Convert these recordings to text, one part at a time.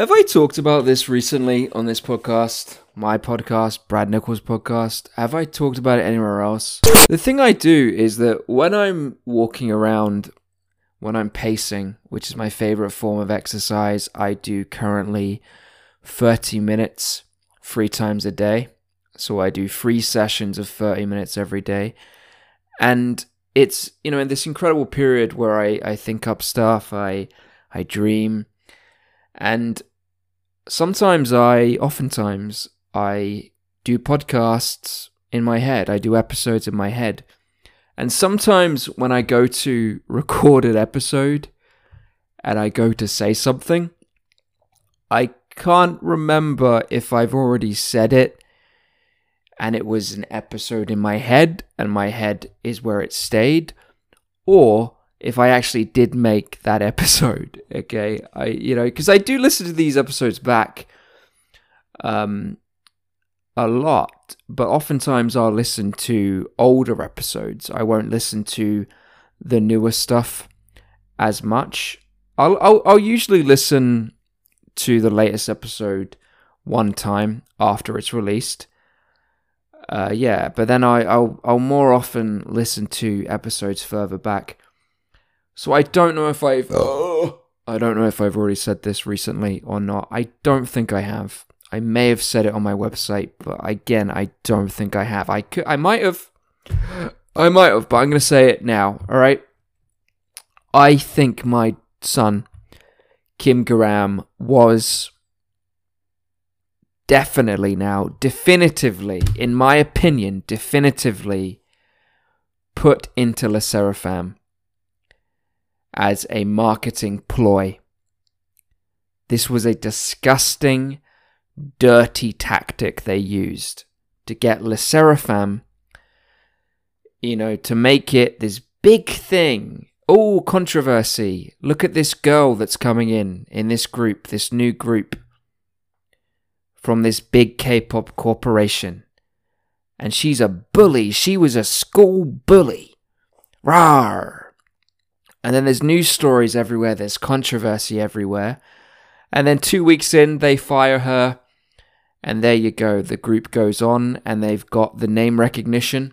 Have I talked about this recently on this podcast? My podcast, Brad Nichols' podcast? Have I talked about it anywhere else? The thing I do is that when I'm walking around, when I'm pacing, which is my favorite form of exercise, I do currently 30 minutes three times a day. So I do three sessions of 30 minutes every day. And it's, you know, in this incredible period where I, I think up stuff, I I dream. And sometimes I oftentimes I do podcasts in my head. I do episodes in my head. And sometimes when I go to record an episode and I go to say something, I can't remember if I've already said it and it was an episode in my head and my head is where it stayed or if I actually did make that episode okay? I you know because I do listen to these episodes back um a lot but oftentimes I'll listen to older episodes. I won't listen to the newer stuff as much. I'll I'll, I'll usually listen to the latest episode one time after it's released. Uh, yeah, but then I, I'll I'll more often listen to episodes further back. So I don't know if I've oh, I don't know if I've already said this recently or not. I don't think I have. I may have said it on my website, but again, I don't think I have. I could I might have I might have, but I'm going to say it now, all right? I think my son Kim Garam was definitely now, definitively, in my opinion, definitively put into Le Sserafim as a marketing ploy. This was a disgusting, dirty tactic they used to get Le you know, to make it this big thing. Oh, controversy. Look at this girl that's coming in, in this group, this new group from this big K pop corporation. And she's a bully. She was a school bully. Rawr. And then there's news stories everywhere, there's controversy everywhere. And then two weeks in, they fire her. And there you go. The group goes on and they've got the name recognition.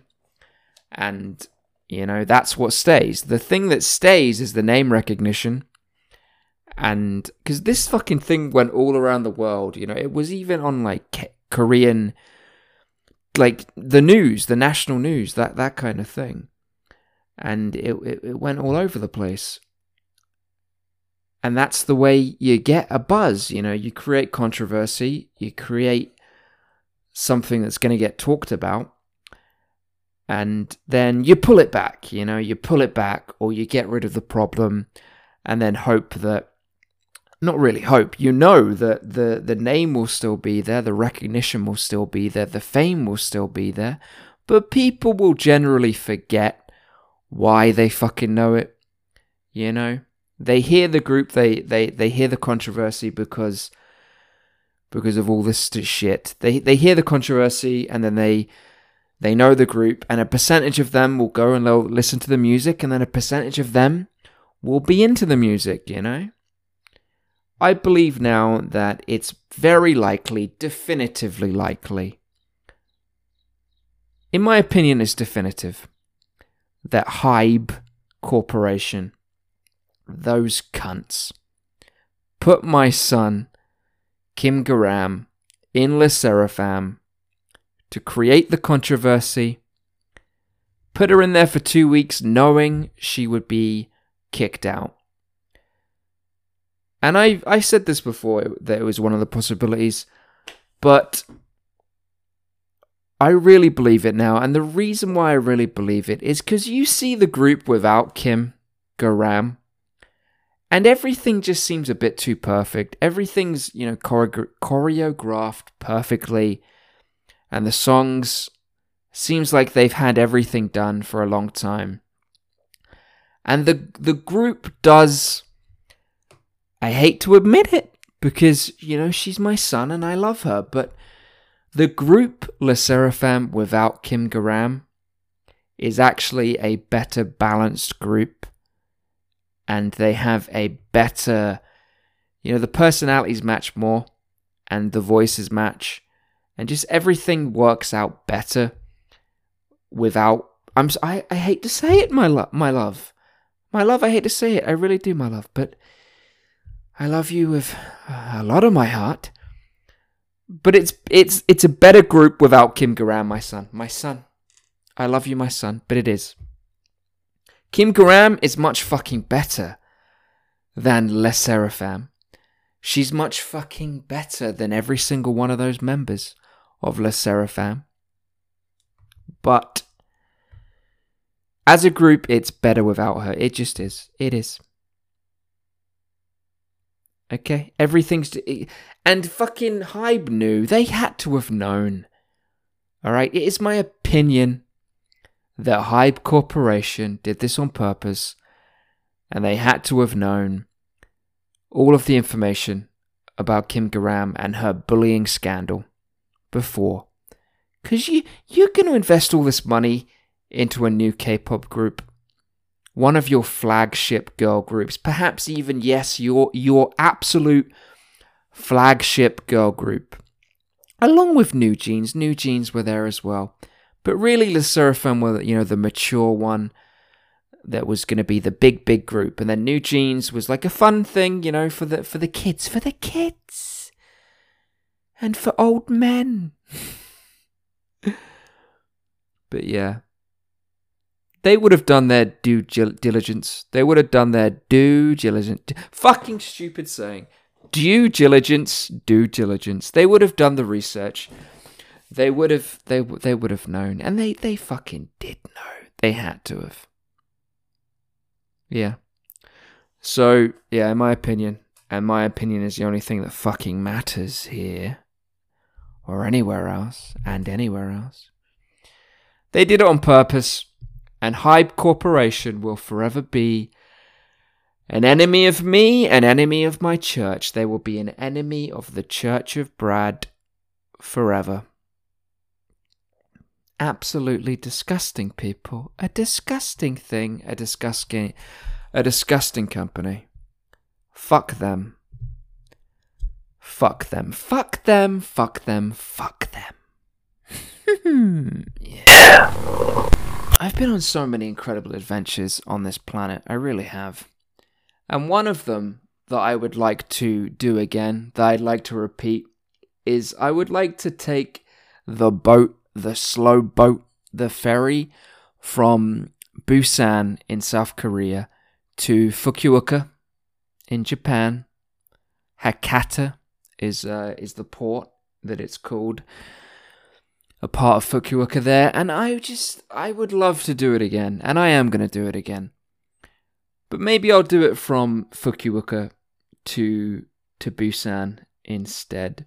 And, you know, that's what stays. The thing that stays is the name recognition and because this fucking thing went all around the world, you know, it was even on like Korean, like the news, the national news, that that kind of thing, and it, it, it went all over the place. And that's the way you get a buzz, you know, you create controversy, you create something that's going to get talked about, and then you pull it back, you know, you pull it back, or you get rid of the problem, and then hope that not really hope. You know that the the name will still be there, the recognition will still be there, the fame will still be there, but people will generally forget why they fucking know it. You know, they hear the group, they they they hear the controversy because because of all this shit. They they hear the controversy and then they they know the group, and a percentage of them will go and they'll listen to the music, and then a percentage of them will be into the music. You know. I believe now that it's very likely, definitively likely, in my opinion, is definitive, that Hybe Corporation, those cunts, put my son, Kim Garam, in Le Sserafim to create the controversy, put her in there for two weeks knowing she would be kicked out. And I I said this before that it was one of the possibilities, but I really believe it now. And the reason why I really believe it is because you see the group without Kim Garam, and everything just seems a bit too perfect. Everything's you know chore- choreographed perfectly, and the songs seems like they've had everything done for a long time. And the the group does I hate to admit it because, you know, she's my son and I love her, but the group Le Sserafim without Kim Garam is actually a better balanced group and they have a better, You know, the personalities match more and the voices match and just everything works out better without I'm I, I hate to say it my love my love. My love I hate to say it I really do my love but I love you with a lot of my heart but it's it's it's a better group without Kim Garam my son my son I love you my son but it is Kim Garam is much fucking better than Le Sserafim she's much fucking better than every single one of those members of Le Sserafim. But as a group, it's better without her. It just is. It is. Okay, everything's to, and fucking Hybe knew. They had to have known. All right, it is my opinion that Hybe Corporation did this on purpose, and they had to have known all of the information about Kim Garam and her bullying scandal before. Because you, you're going to invest all this money into a new K pop group. One of your flagship girl groups. Perhaps even, yes, your, your absolute flagship girl group. Along with New Jeans. New Jeans were there as well. But really, Le Sserafim were, you know, the mature one that was going to be the big, big group. And then New Jeans was like a fun thing, you know, for the for the kids, for the kids and for old men. but yeah. They would have done their due diligence. They would have done their due diligence. Fucking stupid saying. Due diligence, due diligence. They would have done the research. They would have they they would have known and they they fucking did know. They had to have. Yeah. So, yeah, in my opinion, and my opinion is the only thing that fucking matters here or anywhere else, and anywhere else. They did it on purpose, and Hybe Corporation will forever be an enemy of me, an enemy of my church. They will be an enemy of the Church of Brad forever. Absolutely disgusting people. A disgusting thing. A disgusting, a disgusting company. Fuck them. Fuck them. Fuck them. Fuck them. Fuck them. Hmm. yeah. I've been on so many incredible adventures on this planet. I really have. And one of them that I would like to do again, that I'd like to repeat, is I would like to take the boat, the slow boat, the ferry from Busan in South Korea to Fukuoka in Japan, Hakata is uh, is the port that it's called. A part of Fukuoka there, and I just I would love to do it again, and I am gonna do it again. But maybe I'll do it from Fukuoka to to Busan instead.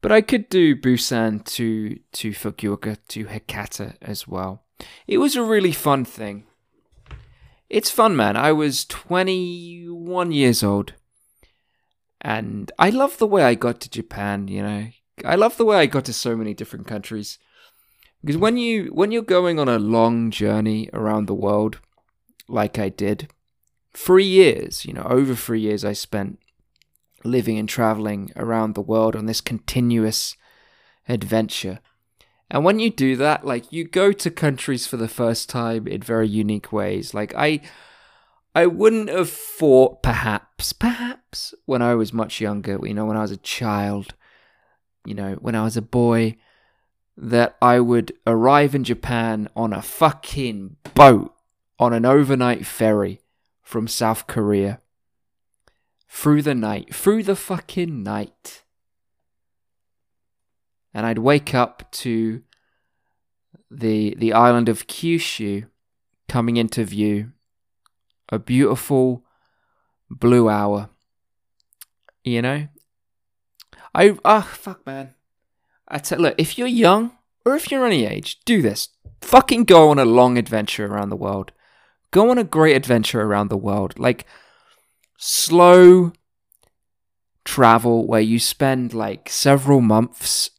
But I could do Busan to to Fukuoka to Hakata as well. It was a really fun thing. It's fun, man. I was 21 years old and I love the way I got to Japan, you know. I love the way I got to so many different countries. Because when you when you're going on a long journey around the world, like I did, three years, you know, over three years I spent living and traveling around the world on this continuous adventure. And when you do that, like you go to countries for the first time in very unique ways. Like I I wouldn't have thought, perhaps, perhaps, when I was much younger, you know, when I was a child, you know, when I was a boy, that I would arrive in Japan on a fucking boat on an overnight ferry from South Korea. Through the night, through the fucking night. And I'd wake up to the the island of Kyushu coming into view a beautiful blue hour. You know? I ah oh, fuck man. I tell look, if you're young or if you're any age, do this. Fucking go on a long adventure around the world. Go on a great adventure around the world. Like slow travel where you spend like several months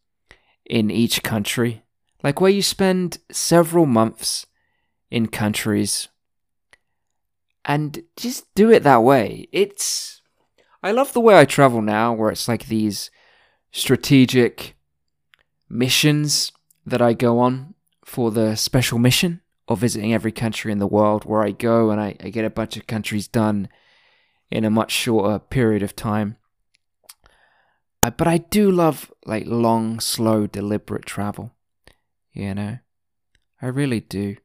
in each country. Like where you spend several months in countries and just do it that way. It's I love the way I travel now, where it's like these strategic missions that I go on for the special mission of visiting every country in the world, where I go and I, I get a bunch of countries done in a much shorter period of time. Uh, but I do love like long, slow, deliberate travel. You know, I really do.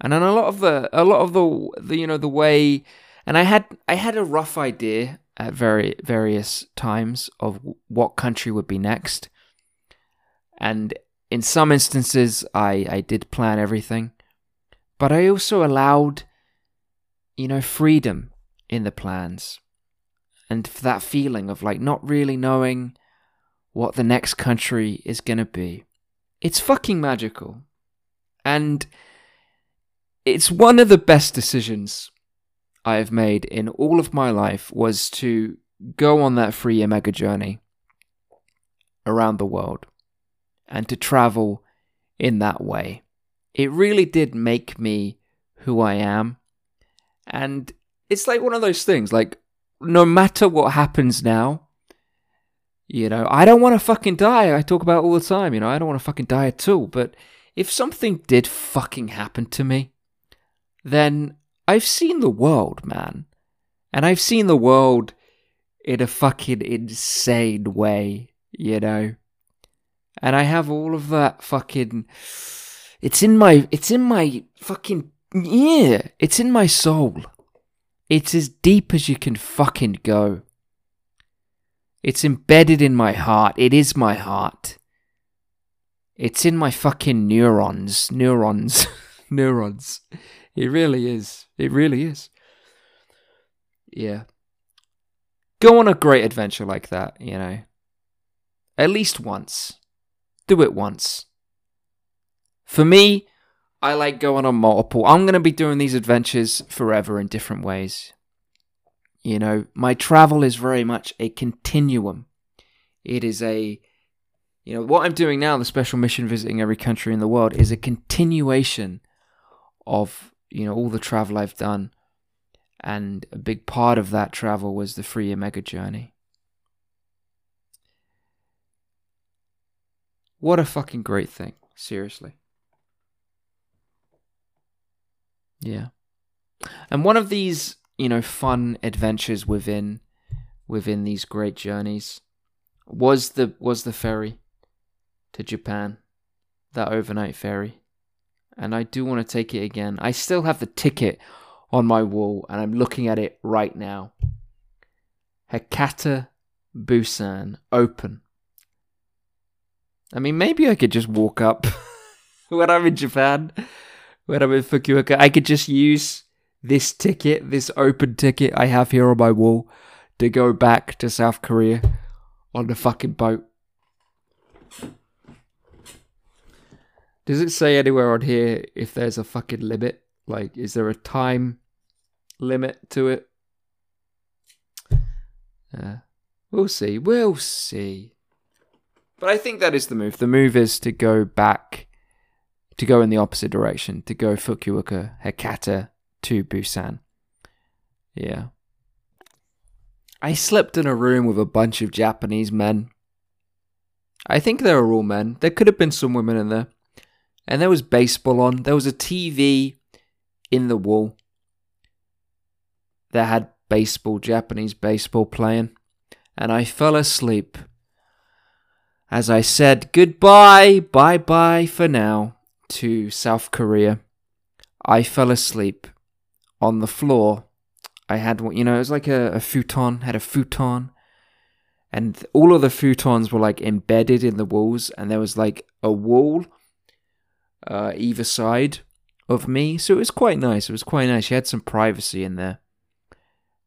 And then a lot of the, a lot of the, the you know, the way, and I had, I had a rough idea at very various times of what country would be next. And in some instances, I, I did plan everything, but I also allowed, you know, freedom in the plans. And for that feeling of like not really knowing what the next country is going to be. It's fucking magical. And it's one of the best decisions I have made in all of my life was to go on that free mega journey around the world and to travel in that way. It really did make me who I am. And it's like one of those things, like, no matter what happens now, you know, I don't want to fucking die. I talk about all the time, you know, I don't want to fucking die at all. But if something did fucking happen to me, then I've seen the world, man. And I've seen the world in a fucking insane way, you know? And I have all of that fucking. It's in my. It's in my fucking. Yeah, it's in my soul. It's as deep as you can fucking go. It's embedded in my heart. It is my heart. It's in my fucking neurons. Neurons. neurons. It really is. It really is. Yeah. Go on a great adventure like that, you know. At least once do it once. For me, I like going on multiple. I'm going to be doing these adventures forever in different ways. You know, my travel is very much a continuum. It is a, you know, what I'm doing now, the special mission visiting every country in the world, is a continuation of, you know, all the travel I've done. And a big part of that travel was the free Omega journey. What a fucking great thing. Seriously. Yeah. And one of these, you know, fun adventures within within these great journeys was the was the ferry to Japan. That overnight ferry. And I do want to take it again. I still have the ticket on my wall and I'm looking at it right now. Hakata Busan open I mean, maybe I could just walk up when I'm in Japan, when I'm in Fukuoka. I could just use this ticket, this open ticket I have here on my wall, to go back to South Korea on the fucking boat. Does it say anywhere on here if there's a fucking limit? Like, is there a time limit to it? Uh, we'll see. We'll see. But I think that is the move. The move is to go back, to go in the opposite direction, to go Fukuoka, Hakata to Busan. Yeah. I slept in a room with a bunch of Japanese men. I think they were all men. There could have been some women in there. And there was baseball on. There was a TV in the wall that had baseball, Japanese baseball playing. And I fell asleep as I said goodbye, bye bye for now to South Korea, I fell asleep on the floor. I had, you know, it was like a, a futon, had a futon, and all of the futons were like embedded in the walls, and there was like a wall uh, either side of me. So it was quite nice. It was quite nice. You had some privacy in there.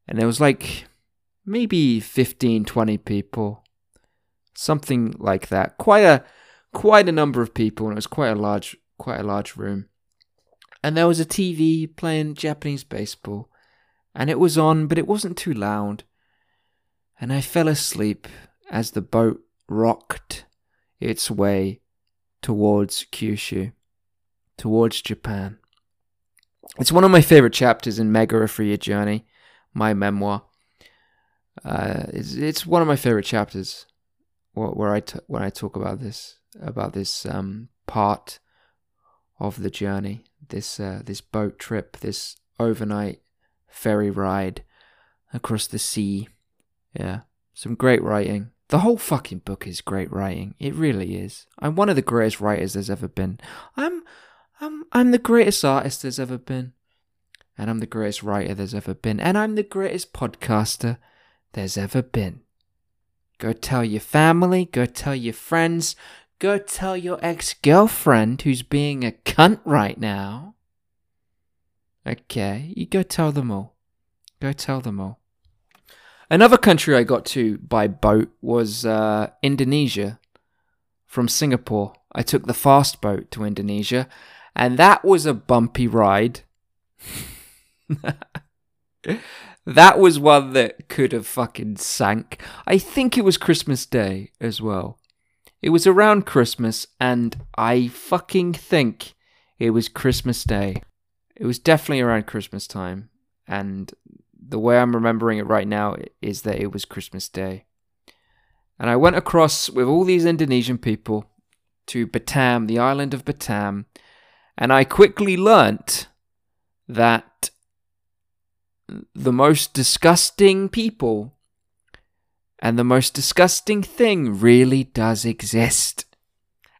And there was like maybe 15, 20 people something like that. Quite a quite a number of people, and it was quite a large quite a large room. And there was a TV playing Japanese baseball, and it was on, but it wasn't too loud. And I fell asleep as the boat rocked its way towards Kyushu, towards Japan. It's one of my favorite chapters in Mega A Journey, my memoir. Uh, it's it's one of my favorite chapters, where, I t- when I talk about this about this um, part of the journey, this uh, this boat trip, this overnight ferry ride across the sea. Yeah, some great writing. The whole fucking book is great writing. It really is. I'm one of the greatest writers there's ever been. I'm I'm I'm the greatest artist there's ever been. And I'm the greatest writer there's ever been. And I'm the greatest podcaster there's ever been. Go tell your family, go tell your friends, go tell your ex girlfriend who's being a cunt right now. Okay, you go tell them all. Go tell them all. Another country I got to by boat was uh, Indonesia. From Singapore, I took the fast boat to Indonesia, and that was a bumpy ride. that was one that could have fucking sank. I think it was Christmas Day as well. It was around Christmas, and I fucking think it was Christmas Day. It was definitely around Christmas time, and the way I'm remembering it right now is that it was Christmas Day. And I went across with all these Indonesian people to Batam, the island of Batam, and I quickly learnt that the most disgusting people and the most disgusting thing really does exist.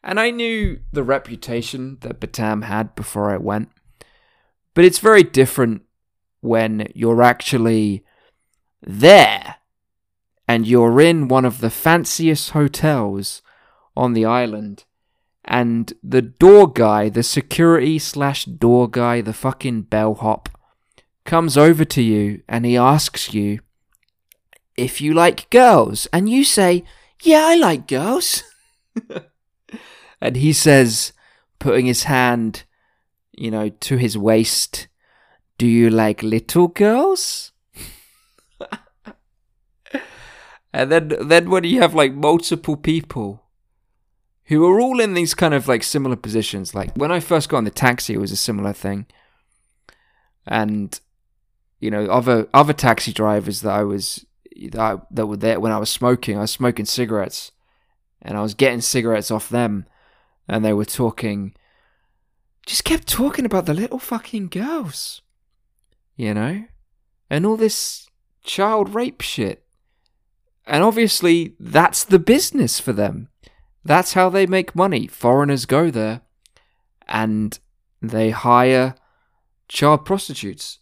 And I knew the reputation that Batam had before I went, but it's very different when you're actually there and you're in one of the fanciest hotels on the island and the door guy, the security slash door guy, the fucking bellhop, comes over to you and he asks you if you like girls. And you say, Yeah, I like girls. and he says, putting his hand, you know, to his waist, Do you like little girls? and then, then when you have like multiple people who are all in these kind of like similar positions. Like when I first got on the taxi, it was a similar thing, and you know, other other taxi drivers that I was that, I, that were there when I was smoking, I was smoking cigarettes, and I was getting cigarettes off them, and they were talking, just kept talking about the little fucking girls, you know, and all this child rape shit. And obviously, that's the business for them. That's how they make money. Foreigners go there and they hire child prostitutes.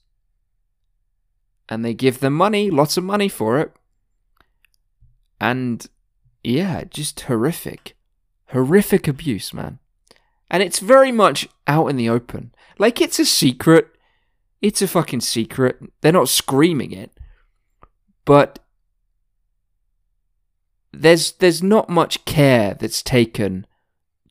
And they give them money, lots of money for it. And yeah, just horrific. Horrific abuse, man. And it's very much out in the open. Like it's a secret. It's a fucking secret. They're not screaming it. But there's there's not much care that's taken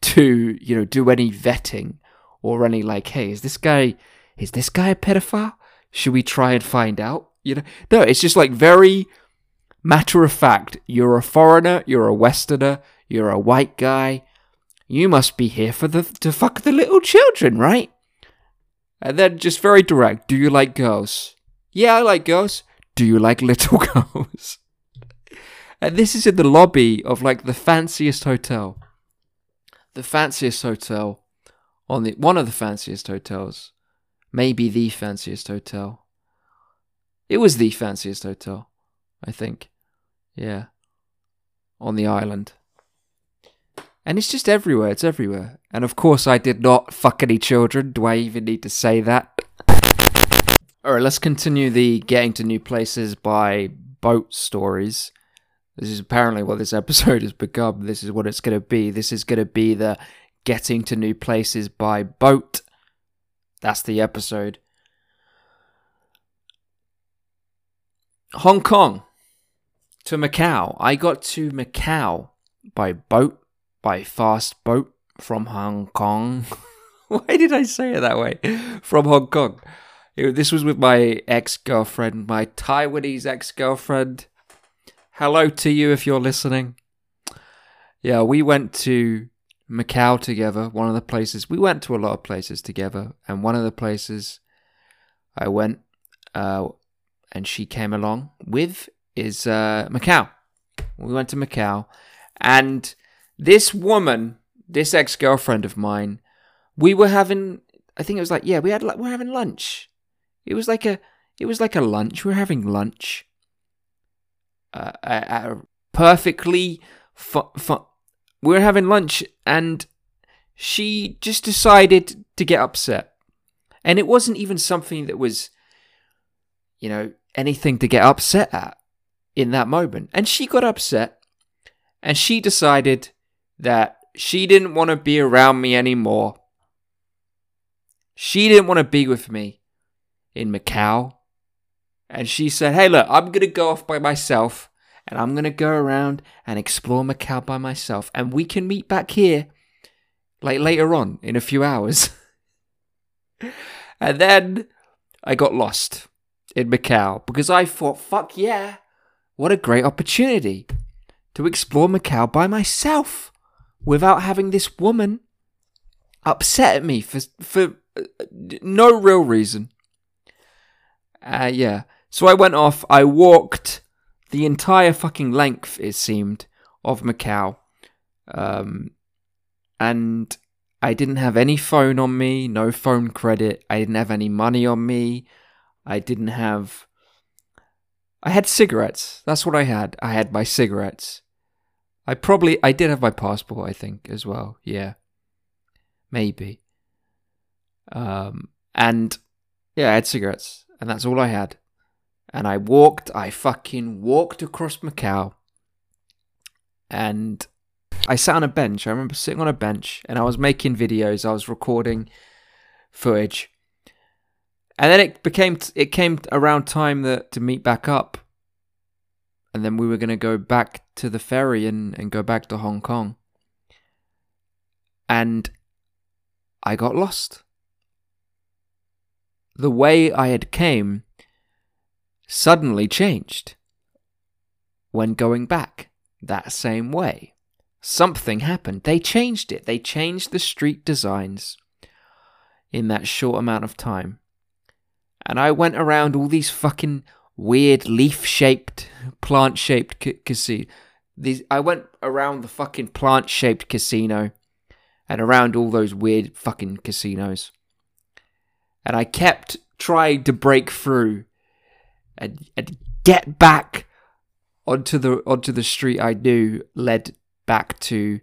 to you know do any vetting or any like hey is this guy is this guy a pedophile should we try and find out you know no it's just like very matter of fact you're a foreigner you're a westerner you're a white guy you must be here for the to fuck the little children right and then just very direct do you like girls yeah i like girls do you like little girls and this is in the lobby of like the fanciest hotel. The fanciest hotel on the one of the fanciest hotels. Maybe the fanciest hotel. It was the fanciest hotel, I think. Yeah. On the island. And it's just everywhere, it's everywhere. And of course I did not fuck any children. Do I even need to say that? Alright, let's continue the getting to new places by boat stories. This is apparently what this episode has become. This is what it's going to be. This is going to be the getting to new places by boat. That's the episode. Hong Kong to Macau. I got to Macau by boat, by fast boat from Hong Kong. Why did I say it that way? From Hong Kong. This was with my ex girlfriend, my Taiwanese ex girlfriend. Hello to you if you're listening. Yeah, we went to Macau together, one of the places. We went to a lot of places together, and one of the places I went, uh, and she came along with is uh, Macau. We went to Macau, and this woman, this ex girlfriend of mine, we were having. I think it was like yeah, we had we were having lunch. It was like a it was like a lunch. We were having lunch. Uh, at a perfectly fu- we were having lunch and she just decided to get upset. And it wasn't even something that was, you know, anything to get upset at in that moment. And she got upset and she decided that she didn't want to be around me anymore. She didn't want to be with me in Macau. And she said, Hey, look, I'm going to go off by myself and I'm going to go around and explore Macau by myself. And we can meet back here like later on in a few hours. and then I got lost in Macau because I thought, fuck yeah, what a great opportunity to explore Macau by myself without having this woman upset at me for for uh, no real reason. Uh, yeah. So I went off. I walked the entire fucking length, it seemed, of Macau. Um, and I didn't have any phone on me, no phone credit. I didn't have any money on me. I didn't have. I had cigarettes. That's what I had. I had my cigarettes. I probably. I did have my passport, I think, as well. Yeah. Maybe. Um, and yeah, I had cigarettes. And that's all I had. And I walked, I fucking walked across Macau. And I sat on a bench. I remember sitting on a bench and I was making videos, I was recording footage. And then it became t- it came around time that to meet back up. And then we were going to go back to the ferry and, and go back to Hong Kong. And I got lost. The way I had came suddenly changed when going back that same way. Something happened. They changed it. They changed the street designs in that short amount of time. And I went around all these fucking weird leaf shaped, plant shaped casino. These I went around the fucking plant shaped casino and around all those weird fucking casinos. And I kept trying to break through and, and get back onto the onto the street I knew led back to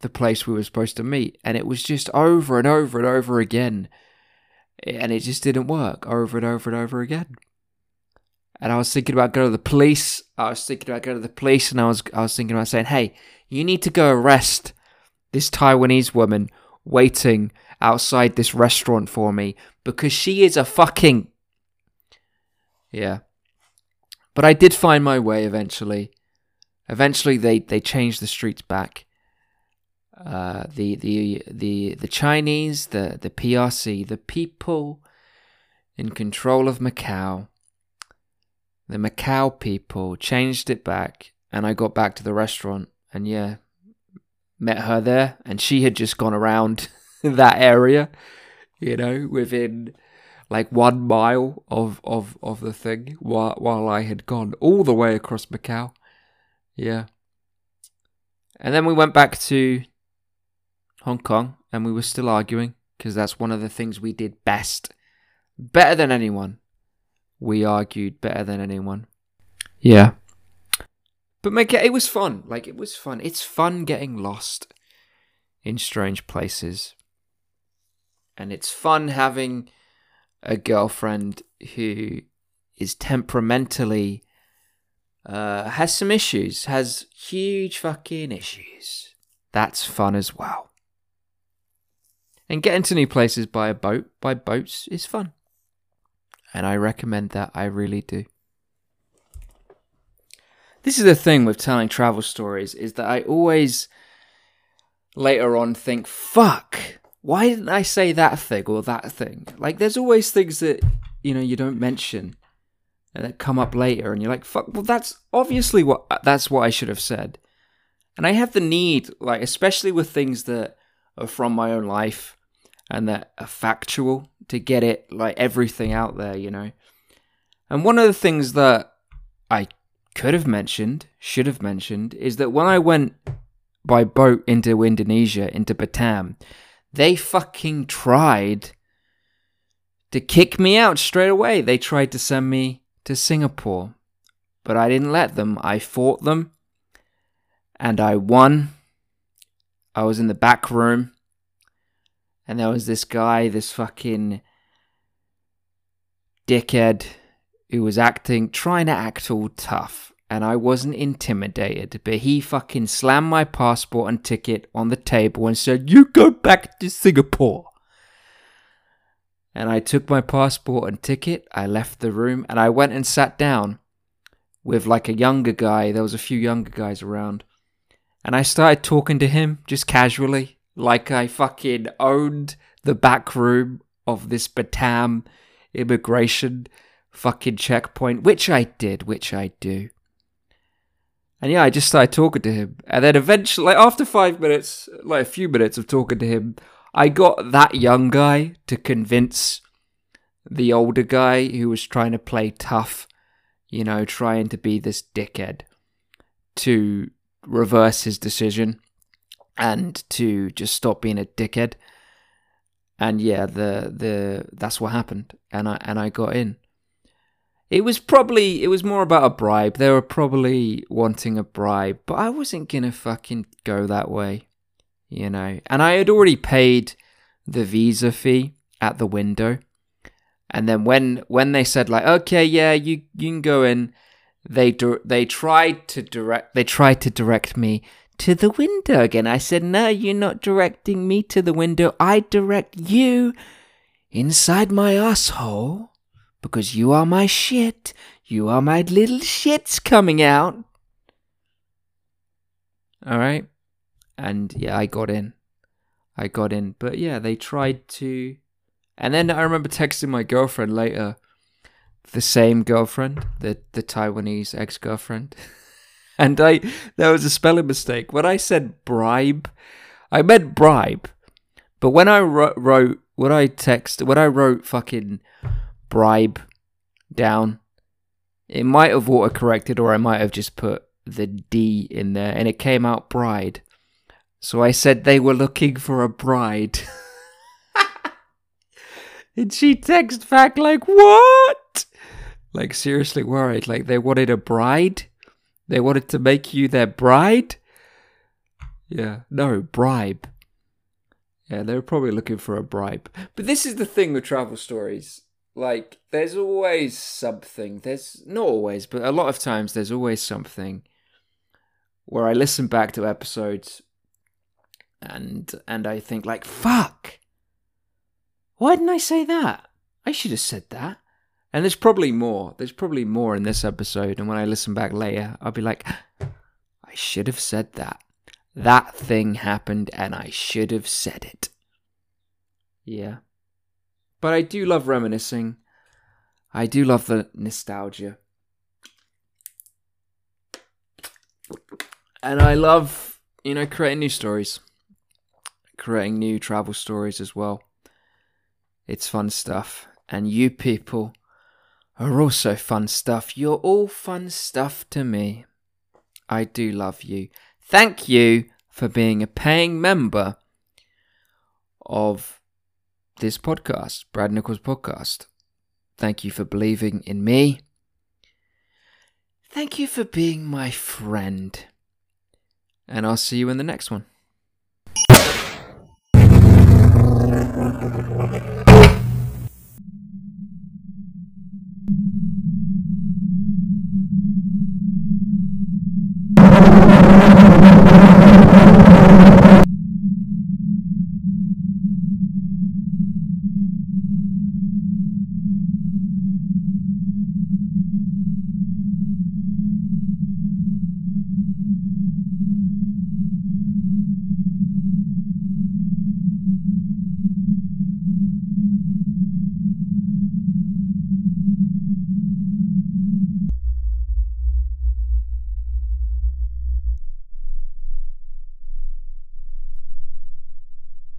the place we were supposed to meet, and it was just over and over and over again, and it just didn't work over and over and over again. And I was thinking about going to the police. I was thinking about going to the police, and I was I was thinking about saying, "Hey, you need to go arrest this Taiwanese woman waiting outside this restaurant for me because she is a fucking yeah." But I did find my way eventually. Eventually, they, they changed the streets back. Uh, the the the the Chinese, the the PRC, the people in control of Macau, the Macau people changed it back, and I got back to the restaurant, and yeah, met her there, and she had just gone around that area, you know, within like one mile of of of the thing while while I had gone all the way across Macau. Yeah. And then we went back to Hong Kong and we were still arguing because that's one of the things we did best. Better than anyone. We argued better than anyone. Yeah. But make it, it was fun. Like it was fun. It's fun getting lost in strange places. And it's fun having a girlfriend who is temperamentally uh, has some issues, has huge fucking issues. That's fun as well. And getting to new places by a boat, by boats, is fun. And I recommend that, I really do. This is the thing with telling travel stories, is that I always later on think, fuck, why didn't I say that thing or that thing? Like, there's always things that, you know, you don't mention and that come up later, and you're like, fuck, well, that's obviously what, that's what I should have said. And I have the need, like, especially with things that from my own life and that are factual, to get it, like, everything out there, you know? And one of the things that I could have mentioned, should have mentioned, is that when I went by boat into Indonesia, into Batam, they fucking tried to kick me out straight away. They tried to send me to Singapore, but I didn't let them. I fought them and I won. I was in the back room and there was this guy, this fucking dickhead who was acting, trying to act all tough. And I wasn't intimidated, but he fucking slammed my passport and ticket on the table and said, You go back to Singapore. And I took my passport and ticket, I left the room, and I went and sat down with like a younger guy. There was a few younger guys around. And I started talking to him just casually, like I fucking owned the back room of this Batam immigration fucking checkpoint, which I did, which I do. And yeah, I just started talking to him. And then eventually, like after five minutes, like a few minutes of talking to him, I got that young guy to convince the older guy who was trying to play tough, you know, trying to be this dickhead, to reverse his decision and to just stop being a dickhead. And yeah, the the that's what happened, and I and I got in. It was probably it was more about a bribe. They were probably wanting a bribe, but I wasn't gonna fucking go that way, you know. And I had already paid the visa fee at the window, and then when when they said like, okay, yeah, you you can go in, they they tried to direct they tried to direct me to the window again. I said, no, you're not directing me to the window. I direct you inside my asshole because you are my shit. You are my little shits coming out. All right. And yeah, I got in. I got in. But yeah, they tried to. And then I remember texting my girlfriend later, the same girlfriend, the, the Taiwanese ex girlfriend. and I, there was a spelling mistake. When I said bribe, I meant bribe. But when I wrote, wrote when I text, when I wrote fucking bribe down. It might have autocorrected, or I might have just put the D in there, and it came out bride. So I said they were looking for a bride. and she texted back like, "What?" Like seriously worried. Like they wanted a bride. They wanted to make you their bride. Yeah, no bribe. Yeah, they were probably looking for a bribe. But this is the thing with travel stories. Like, there's always something. There's not always, but a lot of times there's always something where I listen back to episodes and and I think like, fuck. Why didn't I say that? I should have said that. And there's probably more. There's probably more in this episode. And when I listen back later, I'll be like, I should have said that. That thing happened and I should have said it. Yeah. But I do love reminiscing. I do love the nostalgia. And I love, you know, creating new stories, creating new travel stories as well. It's fun stuff. And you people are also fun stuff. You're all fun stuff to me. I do love you. Thank you for being a paying member of this podcast, Brad Nichols Podcast. Thank you for believing in me. Thank you for being my friend. And I'll see you in the next one.